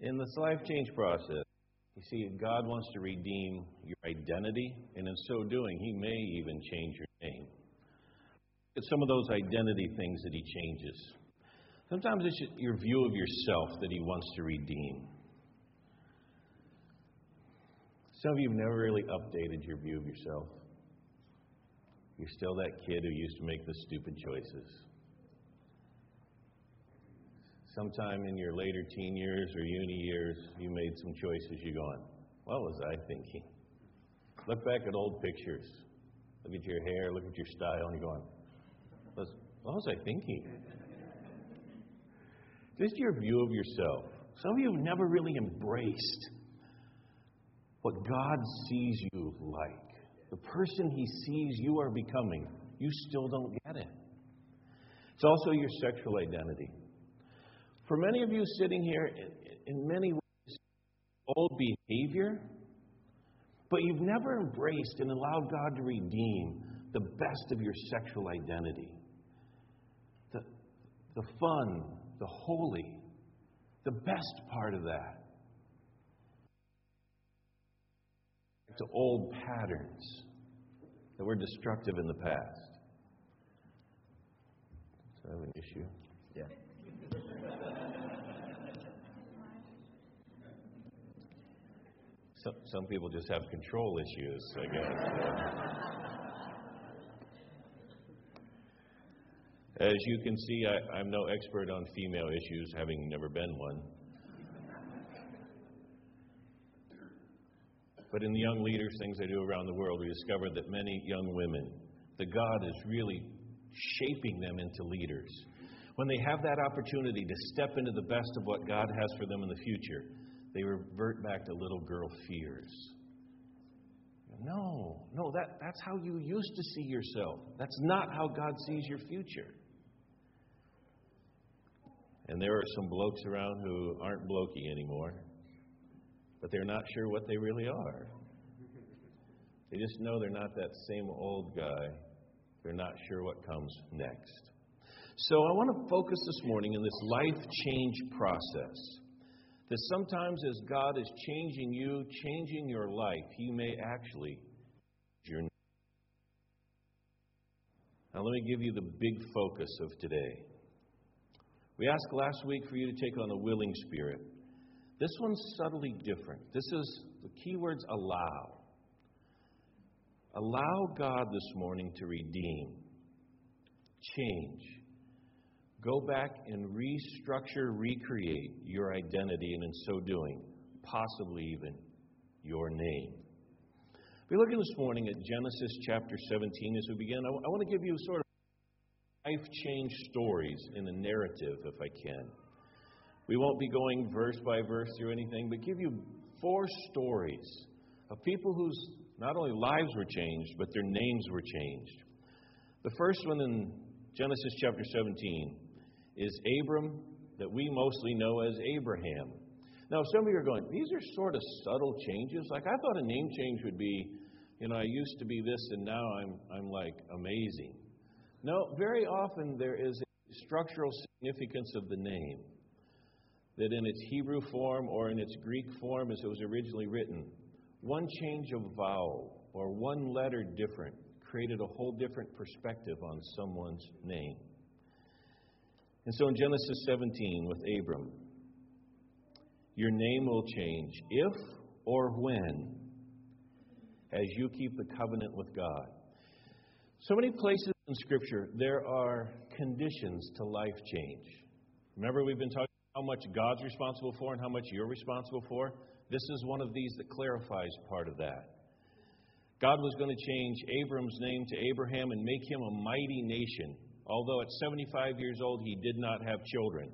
In this life change process, you see, God wants to redeem your identity, and in so doing, He may even change your name. It's some of those identity things that He changes. Sometimes it's your view of yourself that He wants to redeem. Some of you have never really updated your view of yourself. You're still that kid who used to make the stupid choices. Sometime in your later teen years or uni years, you made some choices. You going, what was I thinking? Look back at old pictures. Look at your hair, look at your style, and you're going, what was I thinking? Just your view of yourself. Some of you have never really embraced what God sees you like. The person He sees you are becoming. You still don't get it. It's also your sexual identity. For many of you sitting here, in many ways, old behavior, but you've never embraced and allowed God to redeem the best of your sexual identity. The, the fun, the holy, the best part of that. To old patterns that were destructive in the past. Do I have an issue? Yeah. Some, some people just have control issues, I guess. As you can see, I, am no expert on female issues, having never been one. But in the young leaders, things I do around the world, we discovered that many young women, that God is really shaping them into leaders. When they have that opportunity to step into the best of what God has for them in the future, they revert back to little girl fears. No, no, that, that's how you used to see yourself. That's not how God sees your future. And there are some blokes around who aren't blokey anymore, but they're not sure what they really are. They just know they're not that same old guy. They're not sure what comes next. So I want to focus this morning in this life change process. That sometimes as God is changing you, changing your life, He may actually Now let me give you the big focus of today. We asked last week for you to take on a willing spirit. This one's subtly different. This is the key words allow. Allow God this morning to redeem, change. Go back and restructure, recreate your identity, and in so doing, possibly even your name. We're looking this morning at Genesis chapter 17 as we begin. I, I want to give you sort of life change stories in a narrative, if I can. We won't be going verse by verse through anything, but give you four stories of people whose not only lives were changed, but their names were changed. The first one in Genesis chapter 17 is Abram, that we mostly know as Abraham. Now, some of you are going, these are sort of subtle changes. Like, I thought a name change would be, you know, I used to be this and now I'm, I'm like amazing. No, very often there is a structural significance of the name. That in its Hebrew form or in its Greek form as it was originally written, one change of vowel or one letter different created a whole different perspective on someone's name. And so in Genesis 17 with Abram, your name will change if or when as you keep the covenant with God. So many places in Scripture, there are conditions to life change. Remember, we've been talking how much God's responsible for and how much you're responsible for? This is one of these that clarifies part of that. God was going to change Abram's name to Abraham and make him a mighty nation. Although at 75 years old, he did not have children.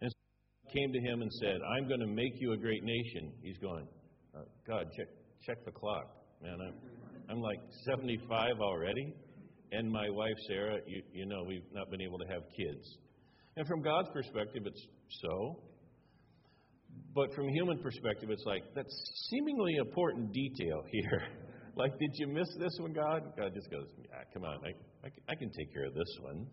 And so came to him and said, I'm going to make you a great nation. He's going, uh, God, check, check the clock. Man, I'm, I'm like 75 already and my wife Sarah, you, you know, we've not been able to have kids. And from God's perspective, it's so. But from human perspective, it's like, that's seemingly important detail here. Like, did you miss this one, God? God just goes, yeah, come on, I, I, I can take care of this one.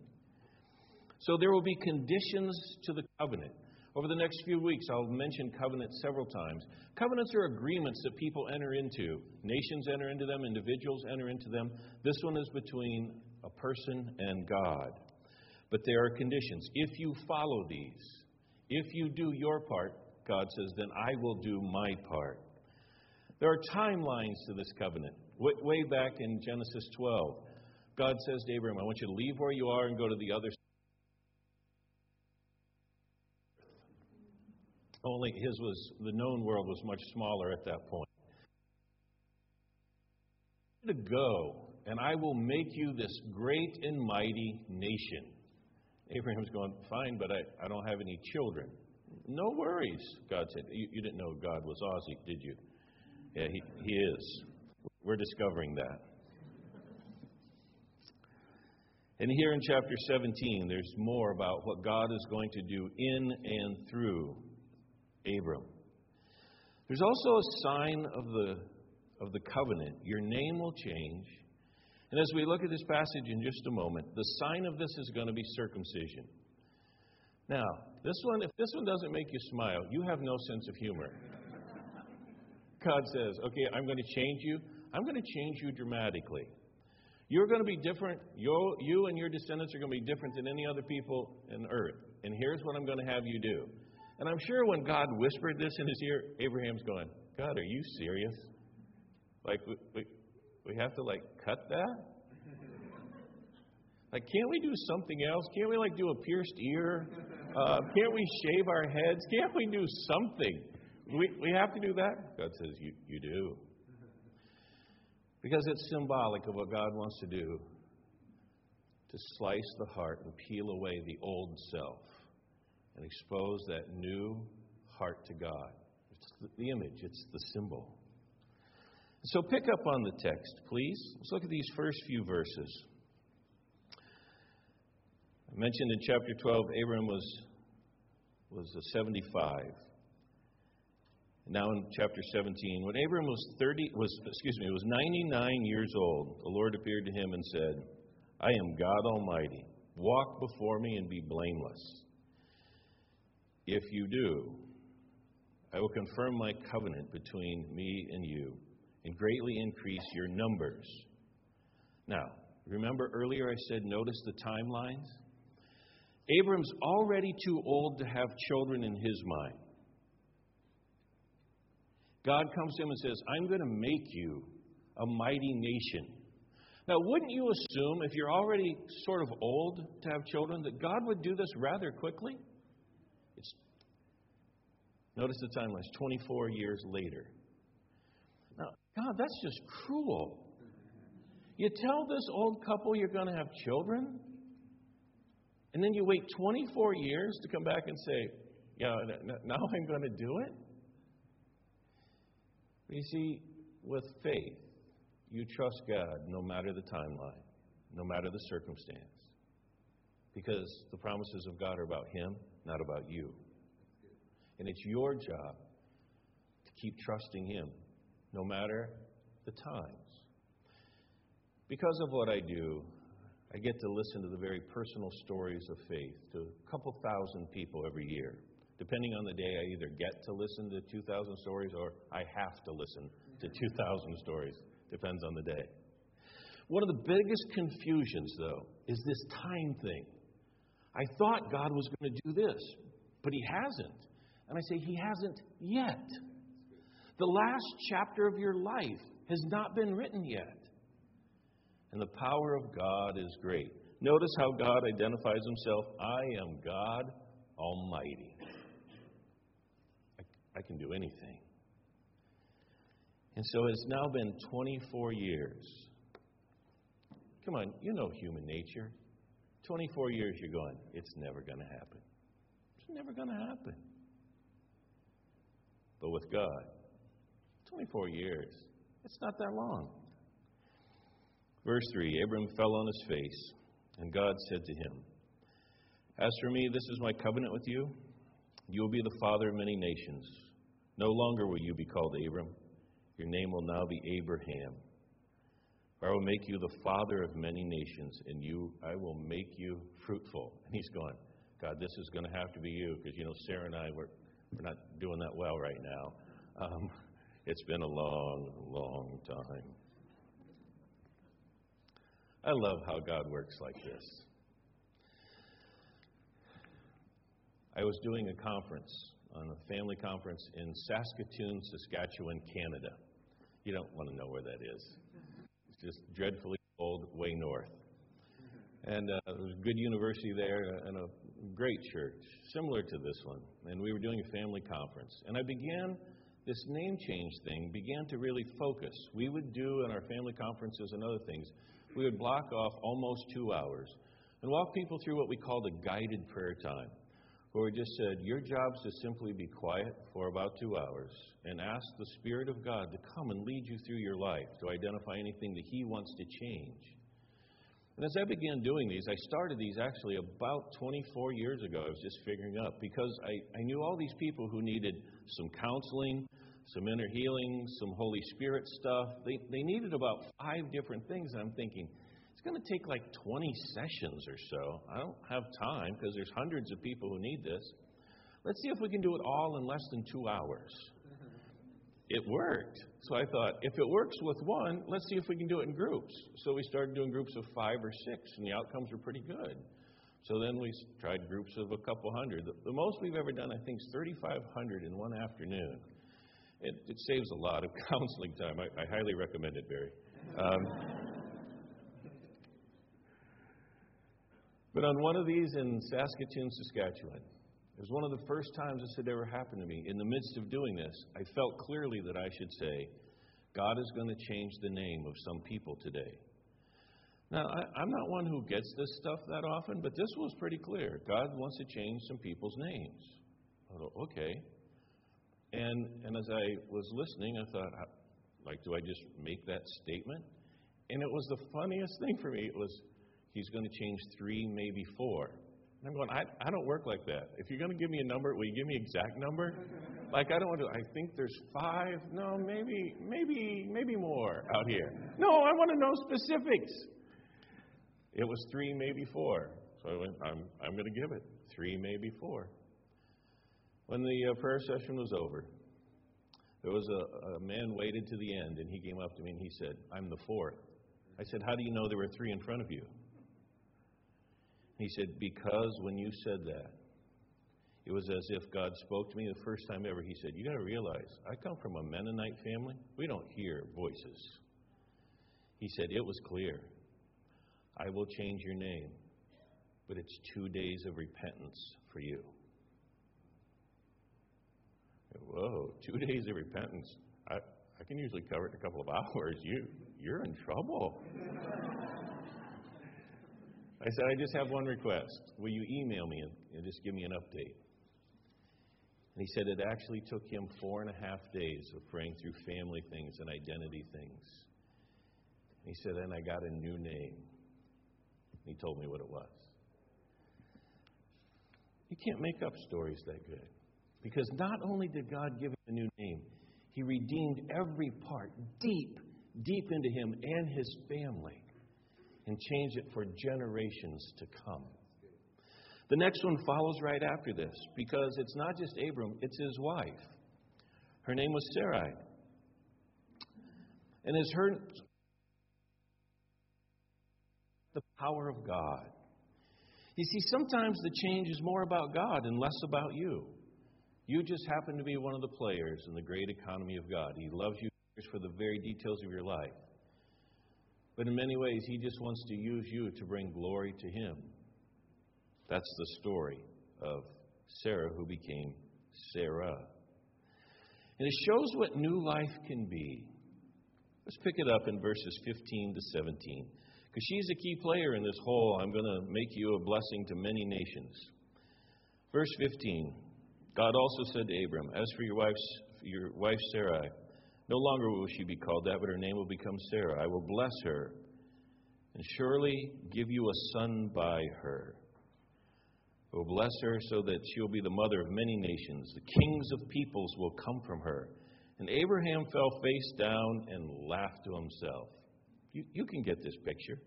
So there will be conditions to the covenant. Over the next few weeks, I'll mention covenants several times. Covenants are agreements that people enter into. Nations enter into them, individuals enter into them. This one is between a person and God. But there are conditions. If you follow these, if you do your part, God says, then I will do my part. There are timelines to this covenant. Way back in Genesis 12, God says to Abraham, I want you to leave where you are and go to the other side. Only his was, the known world was much smaller at that point. To go, and I will make you this great and mighty nation. Abraham's going, Fine, but I, I don't have any children. No worries, God said. You, you didn't know God was Aussie, did you? Yeah, he, he is. We're discovering that. And here in chapter 17, there's more about what God is going to do in and through Abram. There's also a sign of the, of the covenant. Your name will change. And as we look at this passage in just a moment, the sign of this is going to be circumcision. Now, this one, if this one doesn't make you smile, you have no sense of humor. God says, okay, I'm going to change you. I'm going to change you dramatically. You're going to be different. You, you and your descendants are going to be different than any other people in earth. And here's what I'm going to have you do. And I'm sure when God whispered this in his ear, Abraham's going, God, are you serious? Like, we, we, we have to, like, cut that? Like, can't we do something else? Can't we, like, do a pierced ear? Uh, can't we shave our heads? Can't we do something? We, we have to do that? God says, you, you do. Because it's symbolic of what God wants to do to slice the heart and peel away the old self and expose that new heart to God. It's the image, it's the symbol. So pick up on the text, please. Let's look at these first few verses. I mentioned in chapter 12, Abram was, was 75. Now in chapter 17, when Abram was 30, was excuse me, was 99 years old, the Lord appeared to him and said, "I am God Almighty. Walk before me and be blameless." If you do, I will confirm my covenant between me and you and greatly increase your numbers. Now, remember earlier I said notice the timelines? Abram's already too old to have children in his mind. God comes to him and says, I'm going to make you a mighty nation. Now, wouldn't you assume, if you're already sort of old to have children, that God would do this rather quickly? It's, Notice the timeline, it's 24 years later. Now, God, that's just cruel. You tell this old couple you're going to have children, and then you wait 24 years to come back and say, Yeah, now I'm going to do it? You see, with faith, you trust God no matter the timeline, no matter the circumstance. Because the promises of God are about Him, not about you. And it's your job to keep trusting Him no matter the times. Because of what I do, I get to listen to the very personal stories of faith to a couple thousand people every year. Depending on the day, I either get to listen to 2,000 stories or I have to listen to 2,000 stories. Depends on the day. One of the biggest confusions, though, is this time thing. I thought God was going to do this, but He hasn't. And I say, He hasn't yet. The last chapter of your life has not been written yet. And the power of God is great. Notice how God identifies Himself I am God Almighty. I, can do anything. And so it's now been 24 years. Come on, you know human nature. 24 years you're going, it's never going to happen. It's never going to happen but with God. 24 years. It's not that long. Verse 3 Abram fell on his face, and God said to him, As for me, this is my covenant with you. You will be the father of many nations. No longer will you be called Abram. Your name will now be Abraham. I will make you the father of many nations, and you I will make you fruitful. And he's going, God, this is going to have to be you because, you know, Sarah and I, we're, we're not doing that well right now. Um, it's been a long, long time. I love how God works like this. I was doing a conference, on a family conference in Saskatoon, Saskatchewan, Canada. You don't want to know where that is. It's just dreadfully cold, way north. And uh, there was a good university there and a great church, similar to this one. And we were doing a family conference. And I began this name change thing, began to really focus. We would do in our family conferences and other things, we would block off almost two hours and walk people through what we called a guided prayer time, where we just said, Your job is to simply be quiet for about two hours and ask the Spirit of God to come and lead you through your life to identify anything that He wants to change. And as I began doing these, I started these actually about 24 years ago. I was just figuring out because I, I knew all these people who needed some counseling, some inner healing, some Holy Spirit stuff. They, they needed about five different things. And I'm thinking, going to take like 20 sessions or so. I don't have time because there's hundreds of people who need this. Let's see if we can do it all in less than two hours. It worked. So I thought, if it works with one, let's see if we can do it in groups. So we started doing groups of five or six, and the outcomes were pretty good. So then we tried groups of a couple hundred. The, the most we've ever done, I think, is 3,500 in one afternoon. It, it, saves a lot of counseling time. I, I highly recommend it, Barry. Um, but on one of these in Saskatoon, Saskatchewan, it was one of the first times this had ever happened to me. In the midst of doing this, I felt clearly that I should say, God is going to change the name of some people today. Now, I, am not one who gets this stuff that often, but this was pretty clear. God wants to change some people's names. I thought, okay. And, and as I was listening, I thought, like, do I just make that statement? And it was the funniest thing for me. It was, he's going to change three, maybe four. And I'm going, I, I don't work like that. If you're going to give me a number, will you give me exact number? Like I don't want to. I think there's five. No, maybe, maybe, maybe more out here. No, I want to know specifics. It was three, maybe four. So I went. I'm, I'm going to give it three, maybe four. When the uh, prayer session was over, there was a, a man waited to the end, and he came up to me and he said, "I'm the fourth. I said, "How do you know there were three in front of you?" He said, Because when you said that, it was as if God spoke to me the first time ever. He said, You got to realize, I come from a Mennonite family. We don't hear voices. He said, It was clear. I will change your name, but it's two days of repentance for you. Whoa, two days of repentance. I, I can usually cover it in a couple of hours. You, you're in trouble. I said, I just have one request. Will you email me and, and just give me an update? And he said it actually took him four and a half days of praying through family things and identity things. And he said, and I got a new name. He told me what it was. You can't make up stories that good. Because not only did God give him a new name, he redeemed every part deep, deep into him and his family and change it for generations to come. The next one follows right after this because it's not just Abram, it's his wife. Her name was Sarai. And as her the power of God. You see, sometimes the change is more about God and less about you. You just happen to be one of the players in the great economy of God. He loves you for the very details of your life. But in many ways, He just wants to use you to bring glory to Him. That's the story of Sarah who became Sarah. And it shows what new life can be. Let's pick it up in verses 15 to 17. Because she's a key player in this whole I'm going to make you a blessing to many nations. Verse 15 God also said to Abram, As for your, wife's, your wife Sarai, no longer will she be called that, but her name will become Sarah. I will bless her and surely give you a son by her. I will bless her so that she will be the mother of many nations. The kings of peoples will come from her. And Abraham fell face down and laughed to himself. You, you can get this picture.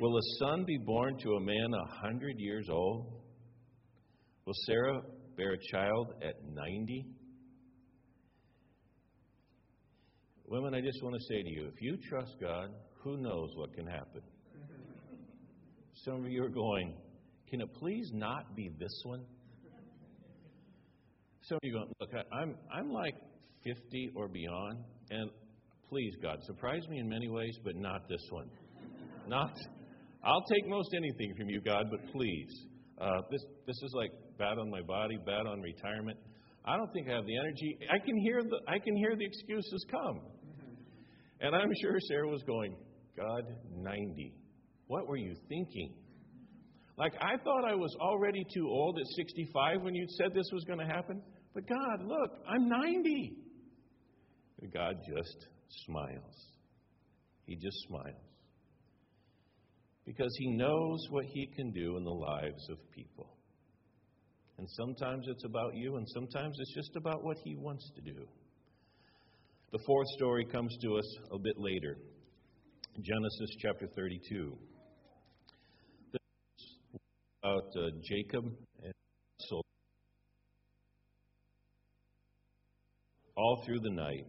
Will a son be born to a man a hundred years old? Will Sarah bear a child at 90? Women, I just want to say to you if you trust God, who knows what can happen? Some of you are going, can it please not be this one? Some of you going, look, I'm, I'm like 50 or beyond, and please, God, surprise me in many ways, but not this one. Not, I'll take most anything from you, God, but please. Uh, this, this is like bad on my body, bad on retirement. I don't think I have the energy. I can hear the, I can hear the excuses come. And I'm sure Sarah was going, God, 90. What were you thinking? Like, I thought I was already too old at 65 when you said this was going to happen. But God, look, I'm 90. And God just smiles. He just smiles. Because He knows what He can do in the lives of people. And sometimes it's about you, and sometimes it's just about what He wants to do. The fourth story comes to us a bit later Genesis chapter 32. This is about uh, Jacob and. All through the night,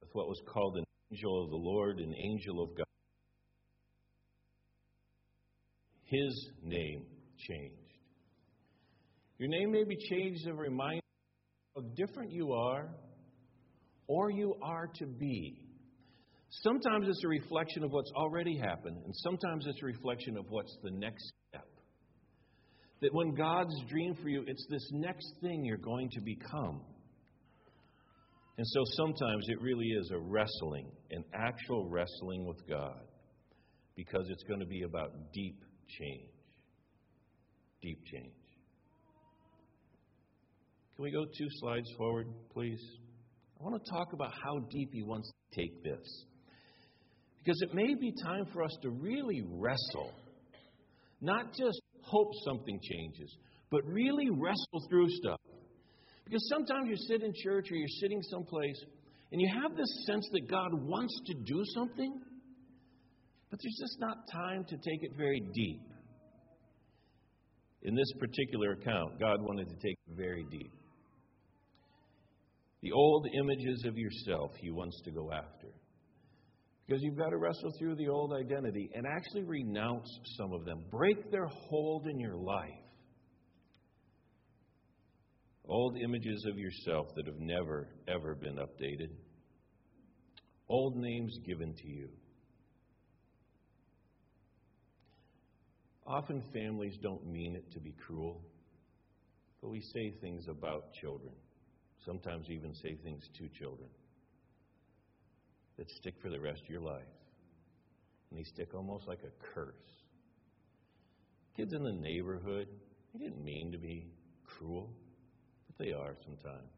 with what was called an angel of the Lord, an angel of God. His name changed. Your name may be changed to remind you how different you are or you are to be. Sometimes it's a reflection of what's already happened, and sometimes it's a reflection of what's the next step. That when God's dream for you, it's this next thing you're going to become. And so sometimes it really is a wrestling, an actual wrestling with God, because it's going to be about deep change. Deep change. Can we go two slides forward, please? I want to talk about how deep He wants to take this. Because it may be time for us to really wrestle, not just hope something changes, but really wrestle through stuff. Because sometimes you sit in church or you're sitting someplace and you have this sense that God wants to do something, but there's just not time to take it very deep. In this particular account, God wanted to take it very deep. The old images of yourself he wants to go after. Because you've got to wrestle through the old identity and actually renounce some of them. Break their hold in your life. Old images of yourself that have never, ever been updated. Old names given to you. Often families don't mean it to be cruel, but we say things about children sometimes even say things to children that stick for the rest of your life. And they stick almost like a curse. Kids in the neighborhood, they didn't mean to be cruel, but they are sometimes.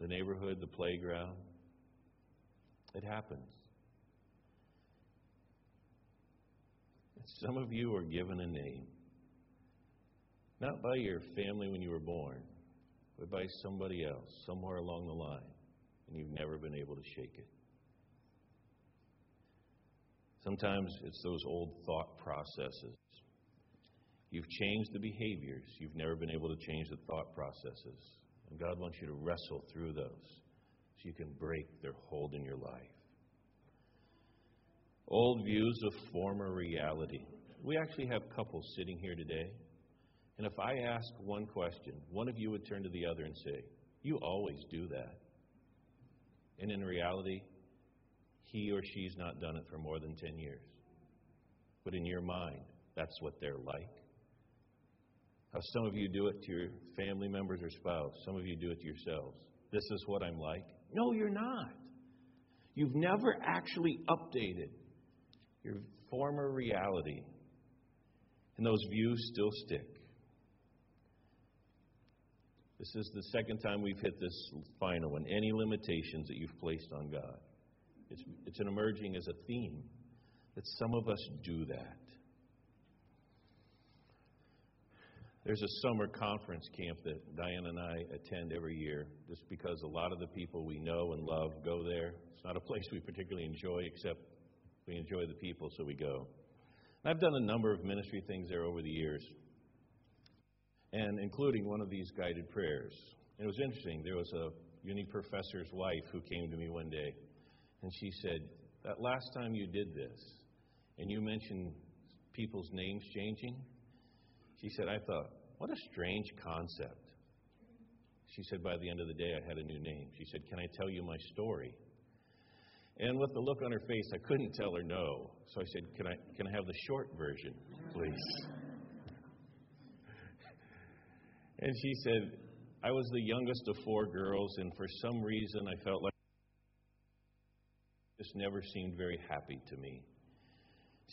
The neighborhood, the playground, it happens. Some of you are given a name, not by your family when you were born, by somebody else, somewhere along the line, and you've never been able to shake it. Sometimes it's those old thought processes. You've changed the behaviors, you've never been able to change the thought processes. And God wants you to wrestle through those so you can break their hold in your life. Old views of former reality. We actually have couples sitting here today and if I ask one question, one of you would turn to the other and say, You always do that. And in reality, he or she's not done it for more than 10 years. But in your mind, that's what they're like. How some of you do it to your family members or spouse, some of you do it to yourselves. This is what I'm like. No, you're not. You've never actually updated your former reality. And those views still stick. This is the second time we've hit this final one. Any limitations that you've placed on God. It's, it's an emerging as a theme that some of us do that. There's a summer conference camp that Diane and I attend every year just because a lot of the people we know and love go there. It's not a place we particularly enjoy except We enjoy the people, so we go. I've done a number of ministry things there over the years, and including one of these guided prayers. And it was interesting. There was a uni professor's wife who came to me one day, and she said, That last time you did this, and you mentioned people's names changing, she said, I thought, what a strange concept. She said, by the end of the day, I had a new name. She said, Can I tell you my story? And with the look on her face, I couldn't tell her no. So I said, Can I, can I have the short version, please? And she said, I was the youngest of four girls, and for some reason, I felt like this never seemed very happy to me.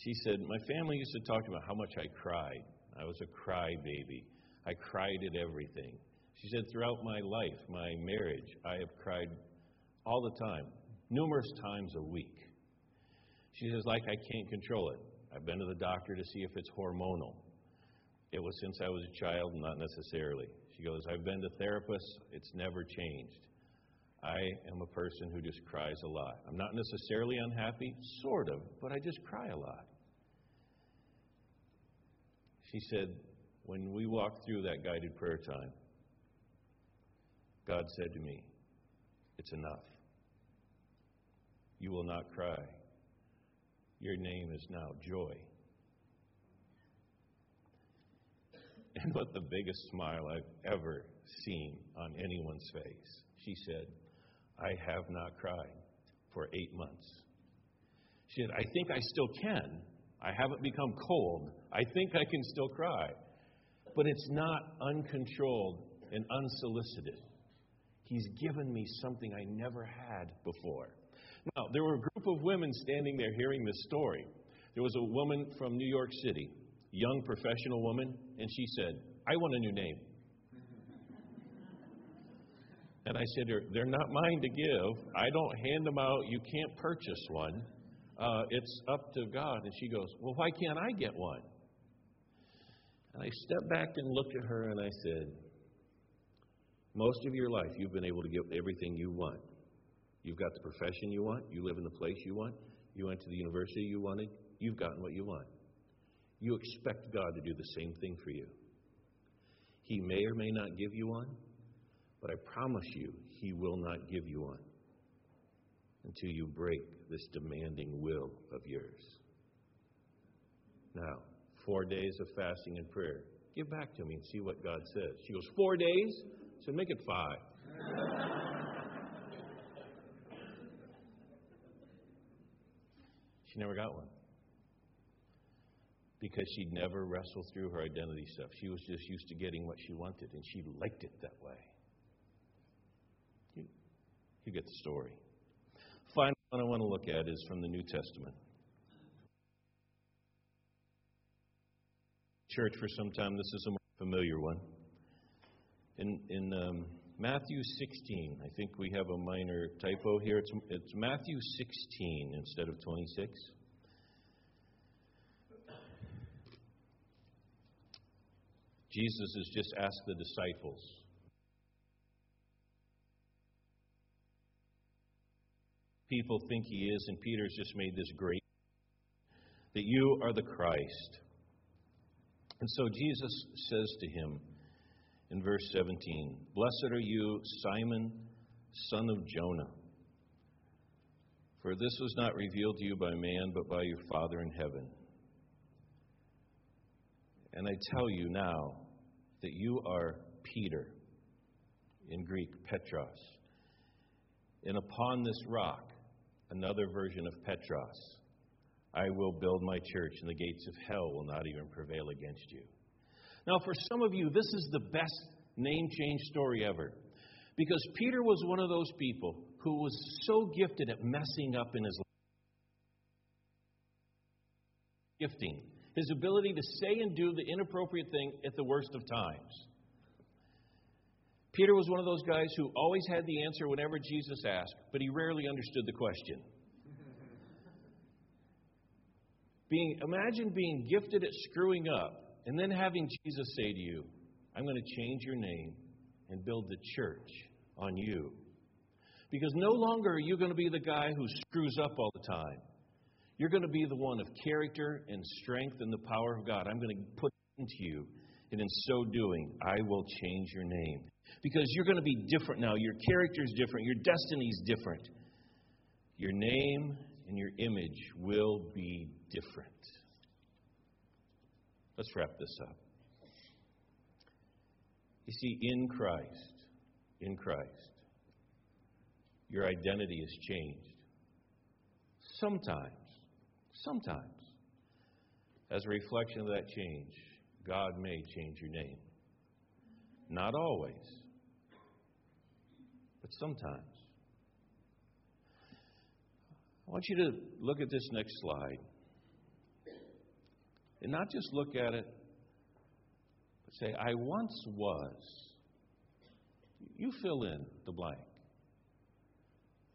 She said, My family used to talk about how much I cried. I was a crybaby. I cried at everything. She said, Throughout my life, my marriage, I have cried all the time, numerous times a week. She says, Like I can't control it. I've been to the doctor to see if it's hormonal. It was since I was a child, not necessarily. She goes, I've been to therapists, it's never changed. I am a person who just cries a lot. I'm not necessarily unhappy, sort of, but I just cry a lot. She said, when we walked through that guided prayer time, God said to me, It's enough. You will not cry. Your name is now joy. With the biggest smile I've ever seen on anyone's face, she said, I have not cried for eight months. She said, I think I still can. I haven't become cold. I think I can still cry. But it's not uncontrolled and unsolicited. He's given me something I never had before. Now, there were a group of women standing there hearing this story. There was a woman from New York City, young professional woman, and she said, I want a new name. And I said, They're not mine to give. I don't hand them out. You can't purchase one. Uh, it's up to God. And she goes, Well, why can't I get one? And I stepped back and looked at her and I said, Most of your life, you've been able to get everything you want. You've got the profession you want. You live in the place you want. You went to the university you wanted. You've gotten what you want. You expect God to do the same thing for you. He may or may not give you one, but I promise you, He will not give you one until you break this demanding will of yours. Now, four days of fasting and prayer. Give back to me and see what God says. She goes, Four days? I said, Make it five. she never got one because she'd never wrestled through her identity stuff. She was just used to getting what she wanted, and she liked it that way. You, you get the story. Final one I want to look at is from the New Testament. Church for some time, this is a more familiar one. In, in um, Matthew 16, I think we have a minor typo here. It's, it's Matthew 16 instead of 26. Jesus has just asked the disciples. People think he is, and Peter's just made this great that you are the Christ. And so Jesus says to him in verse 17 Blessed are you, Simon, son of Jonah. For this was not revealed to you by man, but by your Father in heaven. And I tell you now, that you are Peter, in Greek, Petros. And upon this rock, another version of Petros, I will build my church, and the gates of hell will not even prevail against you. Now, for some of you, this is the best name change story ever. Because Peter was one of those people who was so gifted at messing up in his life. Gifting his ability to say and do the inappropriate thing at the worst of times. Peter was one of those guys who always had the answer whenever Jesus asked, but he rarely understood the question. Being, imagine being gifted at screwing up and then having Jesus say to you, I'm going to change your name and build the church on you. Because no longer are you going to be the guy who screws up all the time. You're going to be the one of character and strength and the power of God. I'm going to put into you. And in so doing, I will change your name. Because you're going to be different now. Your character is different. Your destiny is different. Your name and your image will be different. Let's wrap this up. You see, in Christ, in Christ, your identity is changed. Sometimes, sometimes, as a reflection of that change, God may change your name. Not always, but sometimes. I want you to look at this next slide and not just look at it, but say, I once was. You fill in the blank.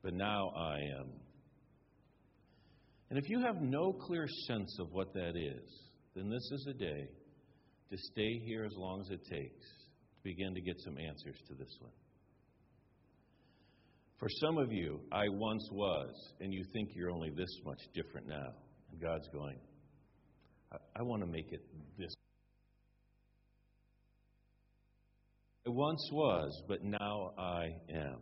But now I am. And if you have no clear sense of what that is, then this is a day to stay here as long as it takes to begin to get some answers to this one. For some of you, I once was, and you think you're only this much different now. And God's going, I, I want to make it this. I once was, but now I am.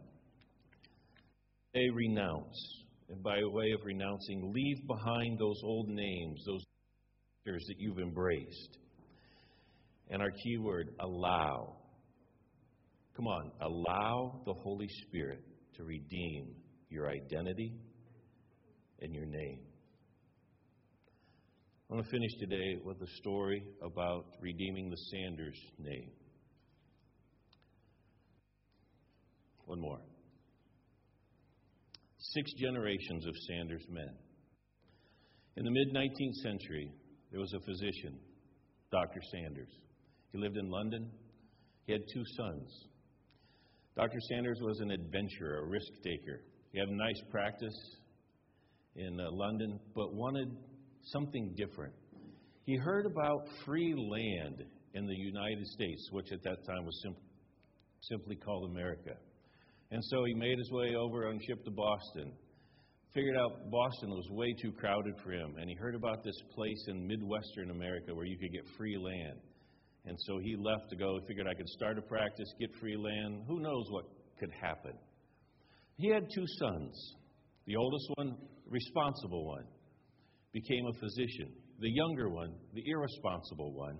They renounce. And by way of renouncing, leave behind those old names, those that you've embraced. And our key word, allow. Come on, allow the Holy Spirit to redeem your identity and your name. I want to finish today with a story about redeeming the Sanders name. One more. Six generations of Sanders men. In the mid 19th century, there was a physician, Dr. Sanders. He lived in London. He had two sons. Dr. Sanders was an adventurer, a risk taker. He had a nice practice in uh, London, but wanted something different. He heard about free land in the United States, which at that time was sim- simply called America. And so he made his way over on ship to Boston. Figured out Boston was way too crowded for him, and he heard about this place in Midwestern America where you could get free land. And so he left to go, figured I could start a practice, get free land. Who knows what could happen? He had two sons. The oldest one, responsible one, became a physician. The younger one, the irresponsible one,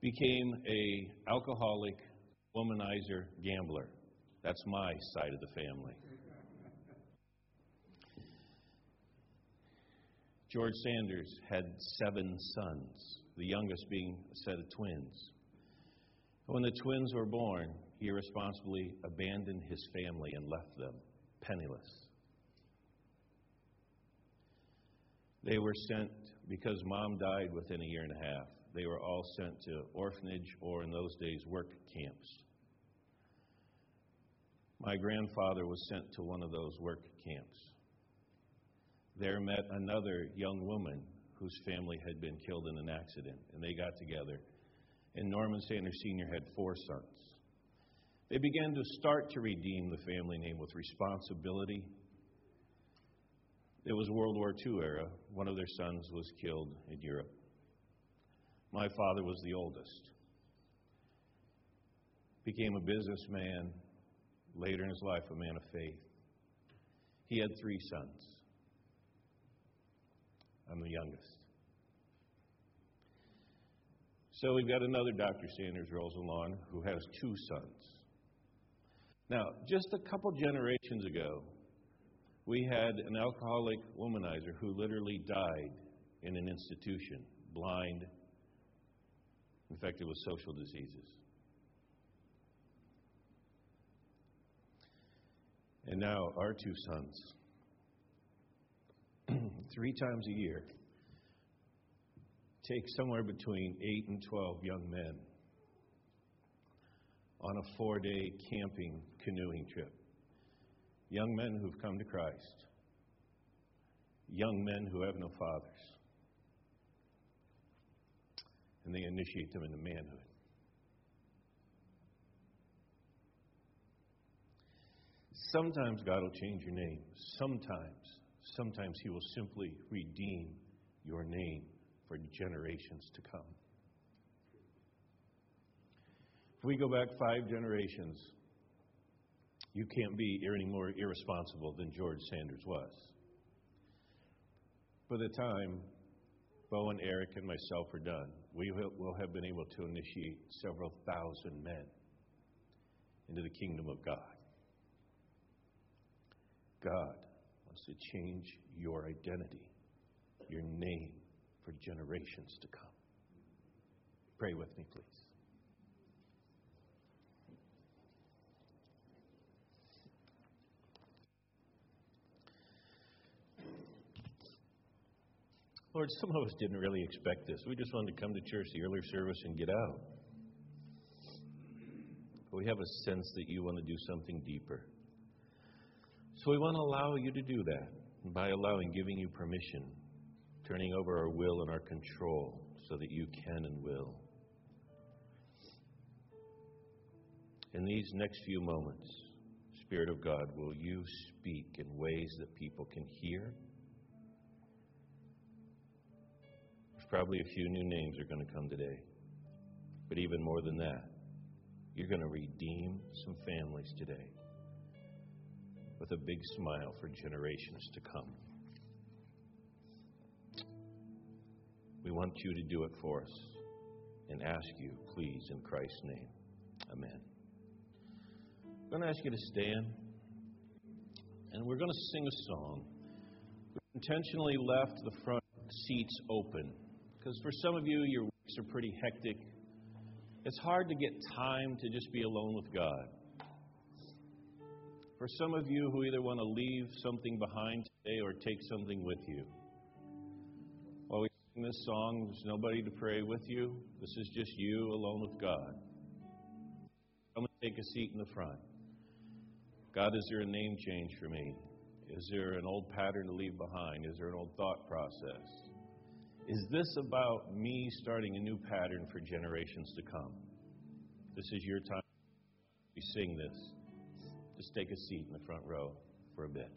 became a alcoholic, womanizer, gambler. That's my side of the family. George Sanders had seven sons, the youngest being a set of twins. When the twins were born, he irresponsibly abandoned his family and left them penniless. They were sent, because mom died within a year and a half, they were all sent to orphanage or, in those days, work camps. My grandfather was sent to one of those work camps. There met another young woman whose family had been killed in an accident, and they got together. And Norman Sanders Sr. had four sons. They began to start to redeem the family name with responsibility. It was World War II era. One of their sons was killed in Europe. My father was the oldest. Became a businessman, later in his life, a man of faith. He had three sons. I'm the youngest. So we've got another Dr. Sanders rolls along who has two sons. Now, just a couple generations ago, we had an alcoholic womanizer who literally died in an institution, blind, infected with social diseases. And now our two sons, three times a year, take somewhere between 8 and 12 young men on a four day camping canoeing trip. Young men who've come to Christ, young men who have no fathers, and they initiate them into manhood. Sometimes God will change your name. Sometimes. Sometimes He will simply redeem your name for generations to come. If we go back five generations, you can't be any more irresponsible than George Sanders was. By the time Bo and Eric and myself are done, we will have been able to initiate several thousand men into the kingdom of God. God wants to change your identity, your name for generations to come. Pray with me, please. Lord, some of us didn't really expect this. We just wanted to come to church, the early service, and get out. But we have a sense that you want to do something deeper. So we want to allow you to do that. By allowing, giving you permission, turning over our will and our control so that you can and will. In these next few moments, Spirit of God, will you speak in ways that people can hear? There's Probably a few new names are going to come today. But even more than that, you're going to redeem some families today with a big smile for generations to come. We want you to do it for us and ask you, please, in Christ's name. Amen. I'm going to ask you to stand and we're going to sing a song. We intentionally left the front seats open because for some of you, your weeks are pretty hectic. It's hard to get time to just be alone with God. For some of you who either want to leave something behind today or take something with you, while we sing this song, there's nobody to pray with you. This is just you alone with God. Come and take a seat in the front. God, is there a name change for me? Is there an old pattern to leave behind? Is there an old thought process? Is this about me starting a new pattern for generations to come? This is your time. We sing this. Just take a seat in the front row for a bit.